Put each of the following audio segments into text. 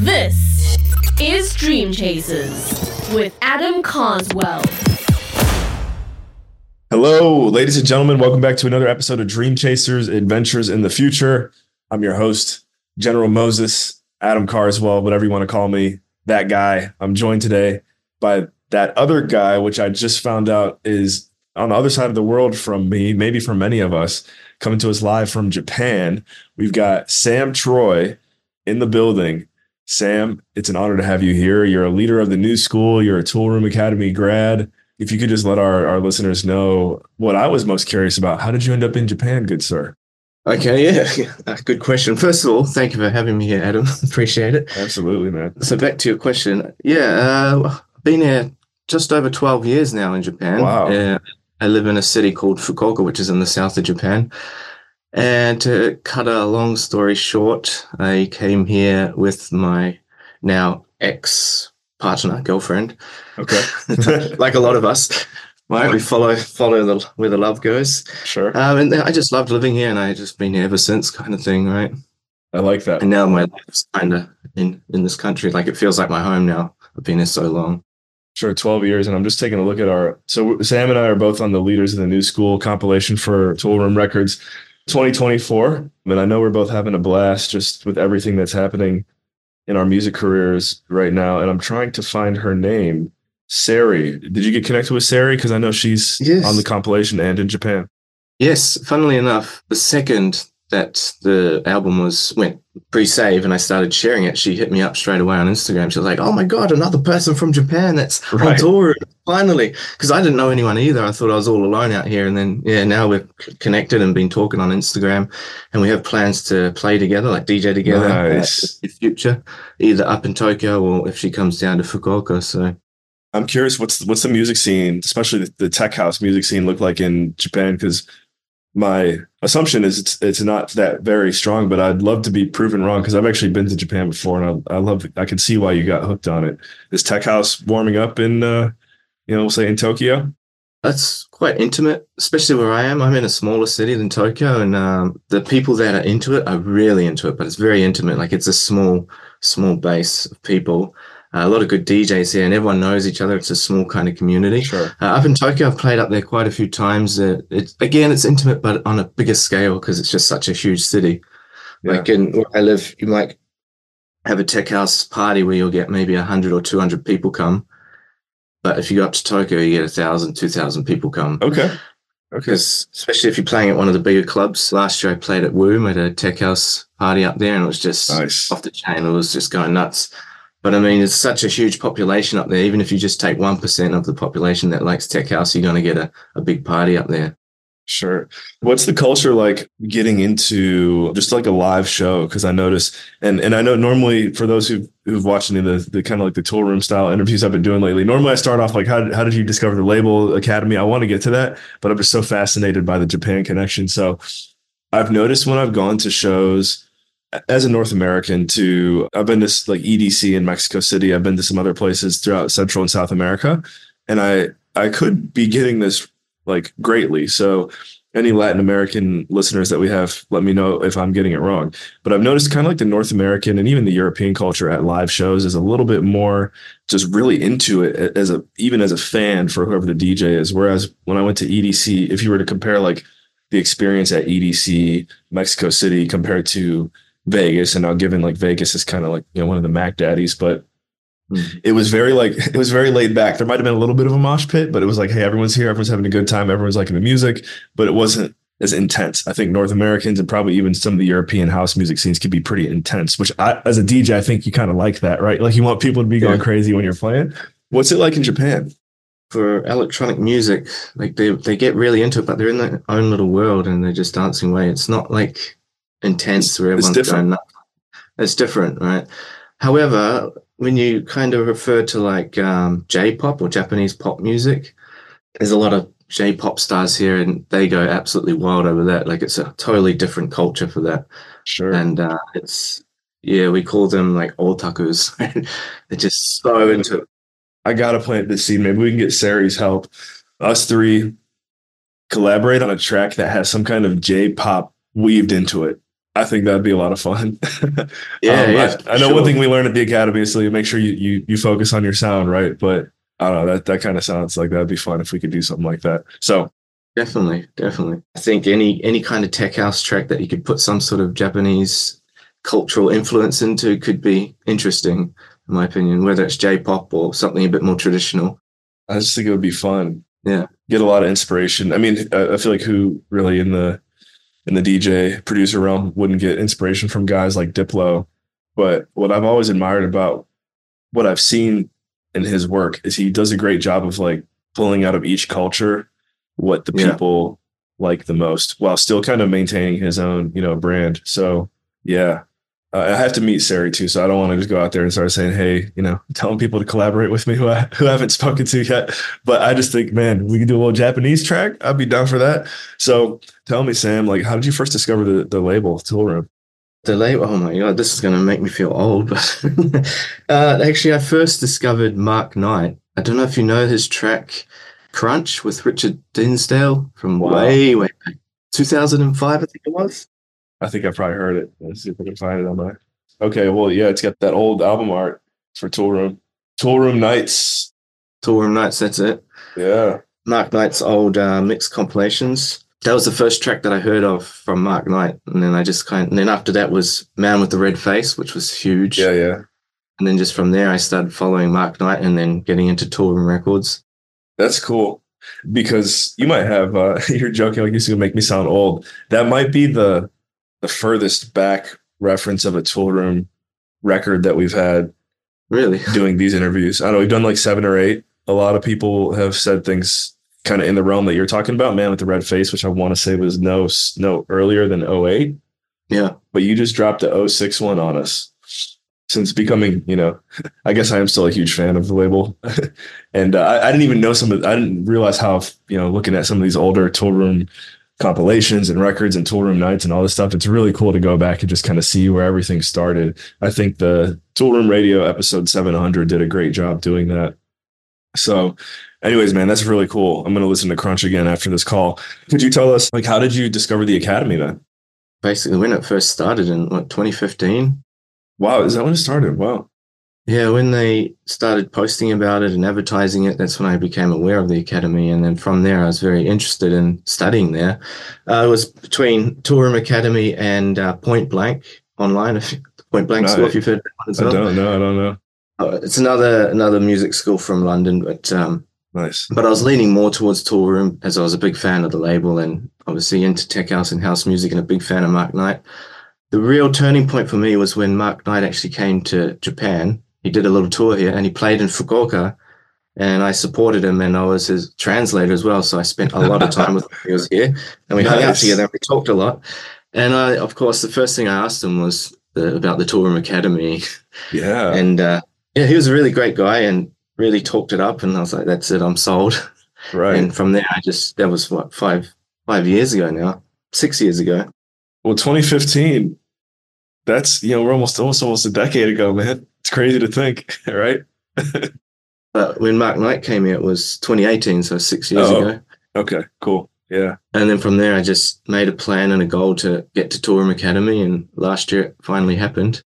This is Dream Chasers with Adam Carswell. Hello, ladies and gentlemen. Welcome back to another episode of Dream Chasers Adventures in the Future. I'm your host, General Moses, Adam Carswell, whatever you want to call me, that guy. I'm joined today by that other guy, which I just found out is on the other side of the world from me, maybe from many of us, coming to us live from Japan. We've got Sam Troy in the building. Sam, it's an honor to have you here. You're a leader of the new school, you're a Toolroom Academy grad if you could just let our, our listeners know what I was most curious about. How did you end up in Japan, good sir? Okay, yeah, good question. First of all, thank you for having me here, Adam. Appreciate it. Absolutely, man. So back to your question. Yeah, uh, I've been here just over 12 years now in Japan. Wow. Uh, I live in a city called Fukuoka, which is in the south of Japan. And to cut a long story short, I came here with my now ex partner, girlfriend. Okay. like a lot of us. Right, we follow follow the where the love goes. Sure. Um, and I just loved living here, and I just been here ever since, kind of thing, right? I like that. And now my life's kind of in in this country. Like it feels like my home now. I've been here so long. Sure, 12 years. And I'm just taking a look at our. So Sam and I are both on the Leaders of the New School compilation for Toolroom Records 2024. And I know we're both having a blast just with everything that's happening in our music careers right now. And I'm trying to find her name. Saeri. Did you get connected with Saeri? Because I know she's Yes. on the compilation and in Japan. Yes, funnily enough, the second that the album was went pre-save and I started sharing it, she hit me up straight away on Instagram. She was like, "Oh my god, another person from Japan that's on Right. tour finally!" Because I didn't know anyone either. I thought I was all alone out here. And then yeah, now we're connected and been talking on Instagram, and we have plans to play together, like DJ together uh, Nice. in the future, either up in Tokyo or if she comes down to Fukuoka. So I'm curious what's what's the music scene, especially the, the tech house music scene, look like in Japan? Because my assumption is it's it's not that very strong, but I'd love to be proven wrong because I've actually been to Japan before, and I, I love I can see why you got hooked on it. Is tech house warming up in uh, you know, we'll say in Tokyo? That's quite intimate, especially where I am. I'm in a smaller city than Tokyo, and um, the people that are into it are really into it. But it's very intimate. Like it's a small, small base of people. A lot of good DJs here, and everyone knows each other. It's a small kind of community. Sure. Uh, up in Tokyo, I've played up there quite a few times. Uh, it's again, it's intimate, but on a bigger scale because it's just such a huge city. Yeah. Like in where I live, you might have a tech house party where you'll get maybe hundred or two hundred people come. But if you go up to Tokyo, you get a thousand, two thousand people come. Okay. Okay. Because especially if you're playing at one of the bigger clubs. Last year I played at Womb at a tech house party up there, and it was just Nice. off the chain. It was just going nuts. But I mean, it's such a huge population up there. Even if you just take one percent of the population that likes tech house, you're going to get a, a big party up there. Sure. What's the culture like getting into just like a live show? Because I notice, and and I know normally for those who who've watched any of the the kind of like the Toolroom style interviews I've been doing lately, normally I start off like how how did you discover the label Academy? I want to get to that, but I'm just so fascinated by the Japan connection. So I've noticed when I've gone to shows as a North American to I've been to like EDC in Mexico City. I've been to some other places throughout Central and South America, and I I could be getting this like greatly. So any Latin American listeners that we have, let me know if I'm getting it wrong. But I've noticed kind of like the North American and even the European culture at live shows is a little bit more just really into it as a even as a fan for whoever the DJ is. Whereas when I went to EDC, if you were to compare like the experience at EDC Mexico City compared to Vegas, and now given like Vegas is kind of like you know one of the Mac daddies, but Mhm. it was very like it was very laid back. There might have been a little bit of a mosh pit, but it was like, hey, everyone's here, everyone's having a good time, everyone's liking the music, but it wasn't as intense. I think North Americans and probably even some of the European house music scenes could be pretty intense. Which I, as a DJ, I think you kind of like that, right? Like you want people to be going Yeah. crazy when you're playing. What's it like in Japan? For electronic music, like they they get really into it, but they're in their own little world and they're just dancing away. It's not like intense where It's everyone's different. going nuts. It's different, right? However, when you kind of refer to like um, J-pop or Japanese pop music, there's a lot of J-pop stars here, and they go absolutely wild over that. Like it's a totally different culture for that, Sure. and uh, it's yeah, we call them like otakus. They're just so into it. I gotta plant this seed. Maybe we can get Saeri's help. Us three collaborate on a track that has some kind of J-pop weaved into it. I think that'd be a lot of fun. Yeah, Um, yeah, I, I know sure. one thing we learned at the academy is to make sure you, you you focus on your sound, right? But I don't know that that kind of sounds like that'd be fun if we could do something like that. So Definitely, definitely. I think any any kind of tech house track that you could put some sort of Japanese cultural influence into could be interesting, in my opinion. Whether it's J-pop or something a bit more traditional. I just think it would be fun. Yeah. get a lot of inspiration. I mean, I, I feel like who really in the in the DJ producer realm wouldn't get inspiration from guys like Diplo. But what I've always admired about what I've seen in his work is he does a great job of like pulling out of each culture what the Yeah. people like the most while still kind of maintaining his own, you know, brand. So yeah. Uh, I have to meet Saeri too, so I don't want to just go out there and start saying, "Hey, you know, telling people to collaborate with me who I who I haven't spoken to yet." But I just think, man, we can do a little Japanese track. I'd be down for that. So tell me, Sam, like, how did you first discover the the label Toolroom? The label, oh my god, this is going to make me feel old. But uh, actually, I first discovered Mark Knight. I don't know if you know his track "Crunch" with Richard Dinsdale from Wow. way, way back, 2005, I think it was. I think I probably heard it. Let's see if I can find it on my. Okay, well, yeah, it's got that old album art for Toolroom. Tool Room Nights. Toolroom Knights, that's it. Yeah, Mark Knight's old uh, mixed compilations. That was the first track that I heard of from Mark Knight, and then I just kind. Of, and then after that was Man with the Red Face, which was huge. yeah, yeah. And then just from there, I started following Mark Knight, and then getting into Toolroom Records. That's cool because you might have. Uh, you're joking like this is gonna make me sound old. That might be the the furthest back reference of a Toolroom record that we've had Really, doing these interviews. I don't know we've done like seven or eight. A lot of people have said things kind of in the realm that you're talking about, man with the red face, which I want to say was no no earlier than 08. yeah, But you just dropped the 06 one on us. Since becoming, you know, I guess I am still a huge fan of the label, and uh, I, I didn't even know some of. I didn't realize how, you know, looking at some of these older Toolroom compilations and records and Toolroom Knights and all this stuff. It's really cool to go back and just kind of see where everything started. I think the Toolroom Radio episode 700 did a great job doing that. So, anyways, man, that's really cool. I'm going to listen to Crunch again after this call. Could you tell us, like, how did you discover the Academy then? basically when it first started in what 2015. Wow, is that when it started? Wow. Yeah, when they started posting about it and advertising it, that's when I became aware of the academy. And then from there, I was very interested in studying there. Uh, it was between Toolroom Academy and uh, Point Blank online. If, Point Blank School, if you've heard that one as I well. don't know. I don't know. Uh, it's another another music school from London, but um, Nice. but I was leaning more towards Toolroom as I was a big fan of the label and obviously into tech house and house music and a big fan of Mark Knight. The real turning point for me was when Mark Knight actually came to Japan. He did a little tour here and he played in Fukuoka and I supported him and I was his translator as well. So I spent a lot of time with him. when He was here and we hung out together and we talked a lot. And I, of course, the first thing I asked him was the, about the Toolroom Academy Yeah. and uh, yeah, he was a really great guy and really talked it up. And I was like, that's it, I'm sold. right. And from there, I just that was what five five years ago now, six years ago. well, 2015. That's you know we're almost almost almost a decade ago, man. It's crazy to think, right? But when Mark Knight came here, it was 2018, so six years Oh. ago. Okay. Cool. Yeah. And then from there, I just made a plan and a goal to get to Toolroom Academy. And last year, it finally happened.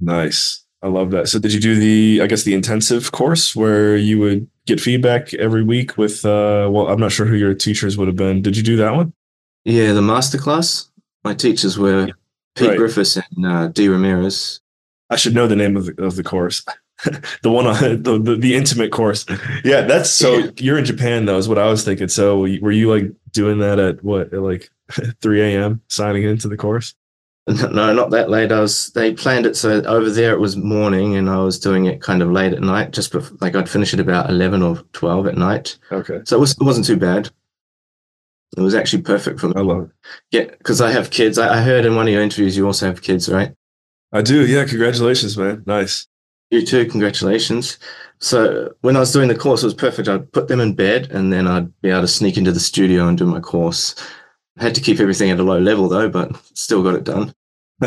Nice. I love that. So did you do the I guess the intensive course where you would get feedback every week with uh well I'm not sure who your teachers would have been. Did you do that one? Yeah, the masterclass. My teachers were Pete Right. Griffiths and uh, D Ramirez. I should know the name of the, of the course. the one on the, the the intimate course. Yeah, that's so Yeah. you're in Japan though is what I was thinking. So were you like doing that at what at like 3 a.m. signing into the course? No, not that late. I was. They planned it so over there it was morning, and I was doing it kind of late at night. Just before, like I'd finish at about eleven or twelve at night. Okay. So it, was, it wasn't too bad. It was actually perfect for me. I love it. Yeah, because I have kids. I, I heard in one of your interviews you also have kids, right? I do. Yeah. Congratulations, man. Nice. You too. Congratulations. So when I was doing the course, it was perfect. I'd put them in bed, and then I'd be able to sneak into the studio and do my course. I had to keep everything at a low level though, but still got it done.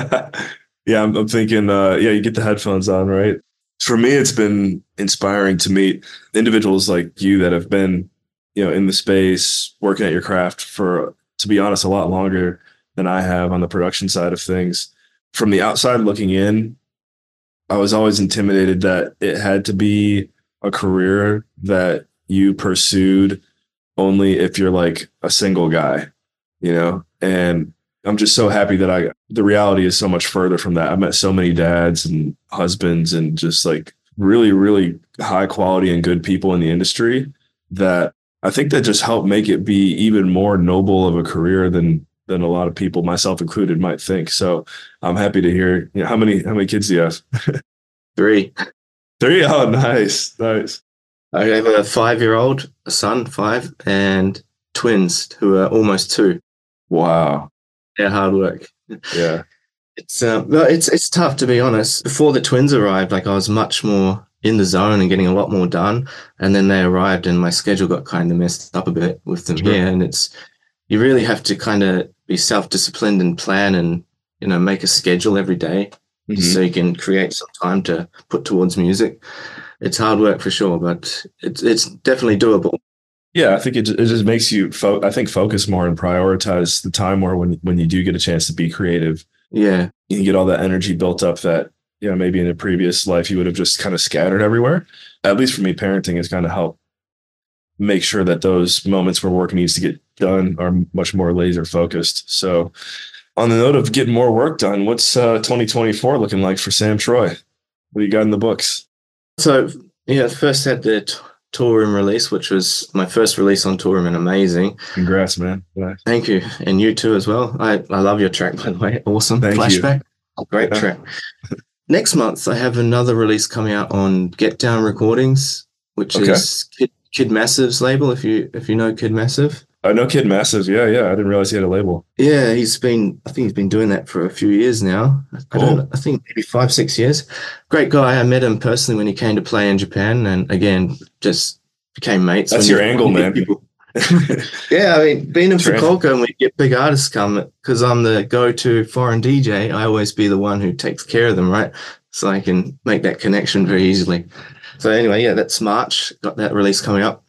yeah, I'm, I'm thinking, uh, yeah, you get the headphones on, right? For me, it's been inspiring to meet individuals like you that have been, you know, in the space, working at your craft for, to be honest, a lot longer than I have on the production side of things. From the outside looking in, I was always intimidated that it had to be a career that you pursued only if you're like a single guy, you know? And I'm just so happy that I, the reality is so much further from that. I met so many dads and husbands and just like really, really high quality and good people in the industry that I think that just helped make it be even more noble of a career than than a lot of people, myself included, might think. So I'm happy to hear. You know, how many how many kids do you have? Three. Three. Oh, nice, nice. I have a five-year-old, a son, five, and twins who are almost two. Wow. They're hard work. Yeah. It's uh, well, it's it's tough to be honest. Before the twins arrived, like I was much more in the zone and getting a lot more done. And then they arrived, and my schedule got kind of messed up a bit with them Sure. here. And it's you really have to kind of be self-disciplined and plan and you know make a schedule every day Mhm. so you can create some time to put towards music. It's hard work for sure, but it's it's definitely doable. Yeah, I think it, it just makes you, fo- I think, focus more and prioritize the time more when when you do get a chance to be creative. Yeah, You can get all that energy built up that you know maybe in a previous life you would have just kind of scattered everywhere. At least for me, parenting has kind of helped make sure that those moments where work needs to get done are much more laser focused. So, on the note of getting more work done, what's uh, 2024 looking like for Sam Troy? What do you got in the books? So yeah, first had the t- Toolroom release, which was my first release on Toolroom and amazing. Congrats, man. Nice. Thank you, and you too as well. I, I love your track by the way. Awesome Thank you. flashback, great Yeah. track. Next month, I have another release coming out on Get Down Recordings, which Okay. is Kid, Kid Massive's label. If you if you know Kid Massive, I know Kid Massive. Yeah, yeah. I didn't realize he had a label. yeah, he's been I think he's been doing that for a few years now. I Cool. don't I think maybe five six years. Great guy. I met him personally when he came to play in Japan, and again just became mates. That's your angle, man. Yeah, I mean, being in. Fukuoka and we get big artists come because I'm the go-to foreign DJ. I always be the one who takes care of them, right? So I can make that connection very easily. So anyway, yeah, that's March. Got that release coming up,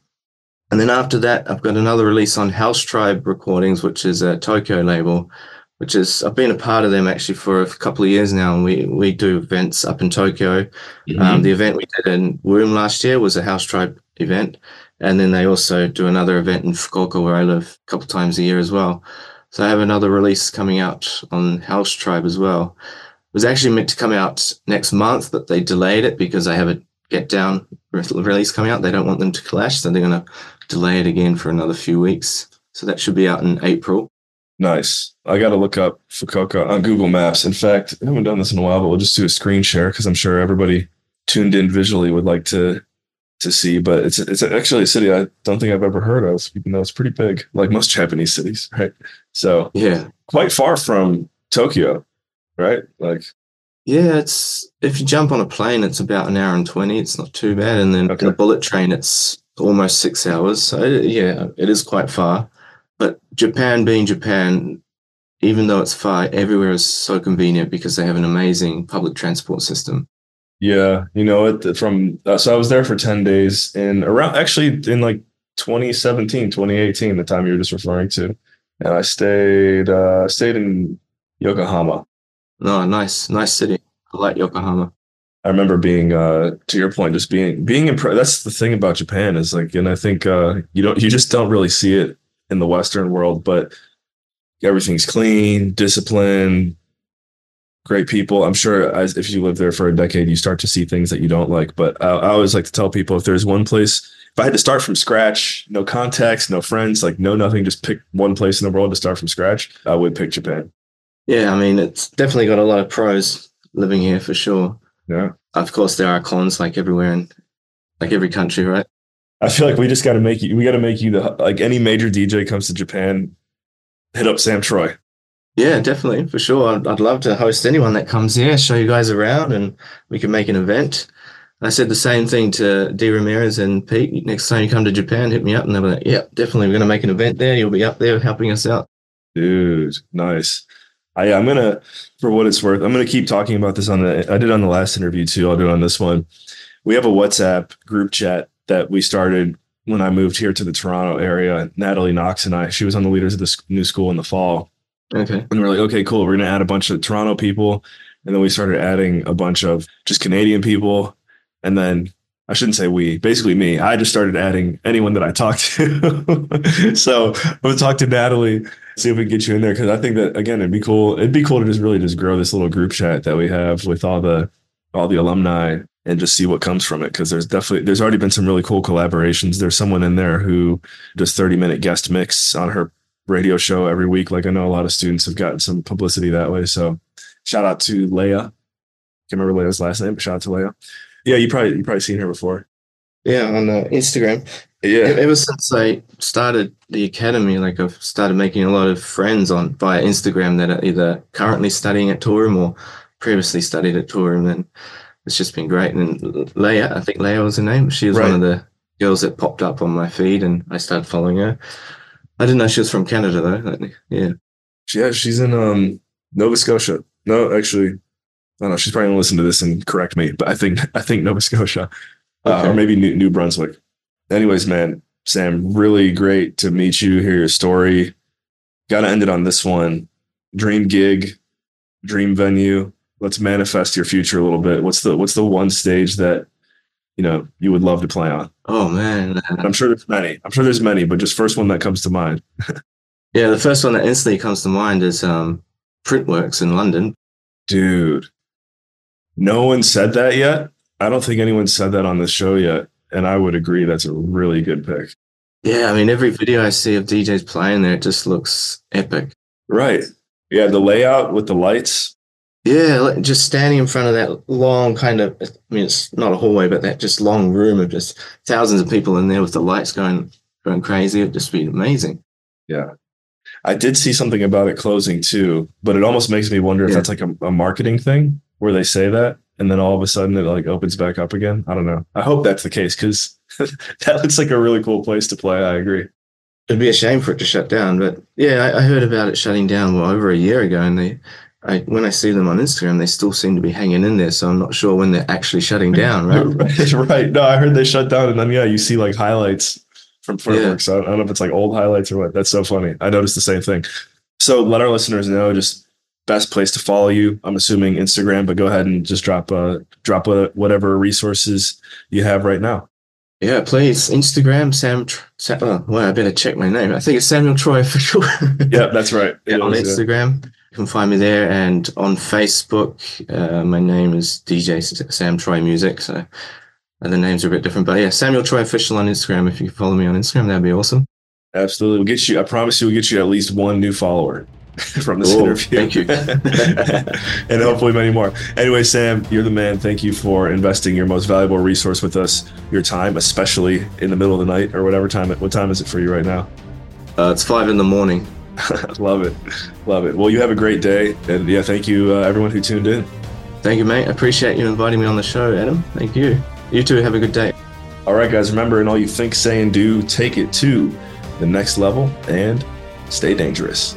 and then after that, I've got another release on House Tribe Recordings, which is a Tokyo label. Which is I've been a part of them actually for a couple of years now, and we we do events up in Tokyo. Mm-hmm. Um, the event we did in Womb last year was a House Tribe event. And then they also do another event in Fukuoka where I live a couple times a year as well. So I have another release coming out on House Tribe as well. It was actually meant to come out next month, but they delayed it because I have a Get Down re- release coming out. They don't want them to clash, so they're going to delay it again for another few weeks. So that should be out in April. Nice. I got to look up Fukuoka on Google Maps. In fact, I haven't done this in a while, but we'll just do a screen share because I'm sure everybody tuned in visually would like to to see. But it's it's actually a city I don't think I've ever heard of, even though it's pretty big, like most Japanese cities, right? So Yeah. quite far from Tokyo, right? Like Yeah, it's if you jump on a plane, it's about an hour and twenty. It's not too bad, and then Okay. the bullet train, it's almost six hours. So yeah, it is quite far. But Japan, being Japan, even though it's far, everywhere is so convenient because they have an amazing public transport system. Yeah, you know it from uh, so I was there for 10 days in around actually in like 2017, 2018, the time you were just referring to. And I stayed uh stayed in Yokohama. No, nice, nice city. I like Yokohama. I remember being uh to your point just being being impressed that's the thing about Japan is like and I think uh you don't you just don't really see it in the western world but everything's clean, disciplined, great people. I'm sure as if you live there for a decade, you start to see things that you don't like. But I, I always like to tell people if there's one place, if I had to start from scratch, no contacts, no friends, like no nothing, just pick one place in the world to start from scratch, I would pick Japan. Yeah, I mean, it's definitely got a lot of pros living here for sure. Yeah. Of course, there are cons like everywhere in like every country, right? I feel like we just got to make you, we got to make you the, like any major DJ comes to Japan, hit up Sam Troy. Yeah, definitely, for sure. I'd, I'd love to host anyone that comes here, show you guys around, and we can make an event. I said the same thing to D. Ramirez and Pete. Next time you come to Japan, hit me up, and they were like, "Yeah, definitely, we're going to make an event there. You'll be up there helping us out." Dude, nice. Uh, I, I'm gonna, for what it's worth, I'm gonna keep talking about this on the. I did on the last interview too. I'll do it on this one. We have a WhatsApp group chat that we started when I moved here to the Toronto area. Natalie Knox and I. She was on the leaders of the s- new school in the fall, Okay. And we're like, okay, cool. We're gonna add a bunch of Toronto people, and then we started adding a bunch of just Canadian people, and then I shouldn't say we, basically me. I just started adding anyone that I talked to. so I'm gonna talk to Natalie, see if we can get you in there because I think that again, it'd be cool. It'd be cool to just really just grow this little group chat that we have with all the all the alumni and just see what comes from it because there's definitely there's already been some really cool collaborations. There's someone in there who does 30 minute guest mix on her radio show every week. Like I know a lot of students have gotten some publicity that way. So shout out to Leia. Can't remember Leia's last name, but shout out to Leia. Yeah, you probably you probably seen her before. Yeah, on uh, Instagram. Yeah. Ever since I started the academy, like I've started making a lot of friends on via Instagram that are either currently studying at Toolroom or previously studied at Toolroom, and it's just been great. And Leia, I think Leia was her name. She was Right. one of the girls that popped up on my feed, and I started following her. I didn't know she was from Canada though. Like, yeah. Yeah, she's in um Nova Scotia. No, actually, I don't know. She's probably gonna listen to this and correct me, but I think I think Nova Scotia, uh, Okay. or maybe New, New Brunswick. Anyways, man, Sam, really great to meet you. Hear your story. Got to end it on this one. Dream gig, dream venue. Let's manifest your future a little bit. What's the what's the one stage that you know you would love to play on? Oh man. I'm sure there's many. I'm sure there's many, but just first one that comes to mind. Yeah, the first one that instantly comes to mind is um, Printworks in London. Dude, no one said that yet. I don't think anyone said that on this show yet. And I would agree that's a really good pick. Yeah, I mean, every video I see of DJs playing there, it just looks epic. Right. Yeah, the layout with the lights. Yeah, just standing in front of that long kind of, I mean, it's not a hallway, but that just long room of just thousands of people in there with the lights going going crazy. It'd just be amazing. Yeah. I did see something about it closing too, but it almost makes me wonder if Yeah. that's like a, a marketing thing where they say that and then all of a sudden it like opens back up again. I don't know. I hope that's the case because that looks like a really cool place to play. I agree. It'd be a shame for it to shut down, but yeah, I, I heard about it shutting down well, over a year ago, and they, I, when I see them on Instagram, they still seem to be hanging in there. So I'm not sure when they're actually shutting down, right? right. No, I heard they shut down, and then yeah, you see like highlights from Printworks. I, don't, I don't know if it's like old highlights or what. That's so funny. I noticed the same thing. So let our listeners know just best place to follow you. I'm assuming Instagram, but go ahead and just drop uh drop uh, whatever resources you have right now. Yeah, please. Instagram, Sam. Sam oh, well, I better check my name. I think it's Samuel Troy Official. Yeah, that's right. yeah, on is, yeah. Instagram. You can find me there. And on Facebook, uh, my name is DJ Sam Troy Music. So uh, the names are a bit different. But yeah, Samuel Troy Official on Instagram. If you follow me on Instagram, that'd be awesome. Absolutely. We'll get you. I promise you, we'll get you at least one new follower from this Cool. interview. Thank you. and hopefully many more. Anyway, Sam, you're the man. Thank you for investing your most valuable resource with us, your time, especially in the middle of the night or whatever time. What time is it for you right now? Uh, it's five in the morning. Love it. Love it. Well, you have a great day. And yeah, thank you, uh, everyone who tuned in. Thank you, mate. I appreciate you inviting me on the show, Adam. Thank you. You too. Have a good day. All right, guys, remember, in all you think, say, and do, take it to the next level and stay dangerous.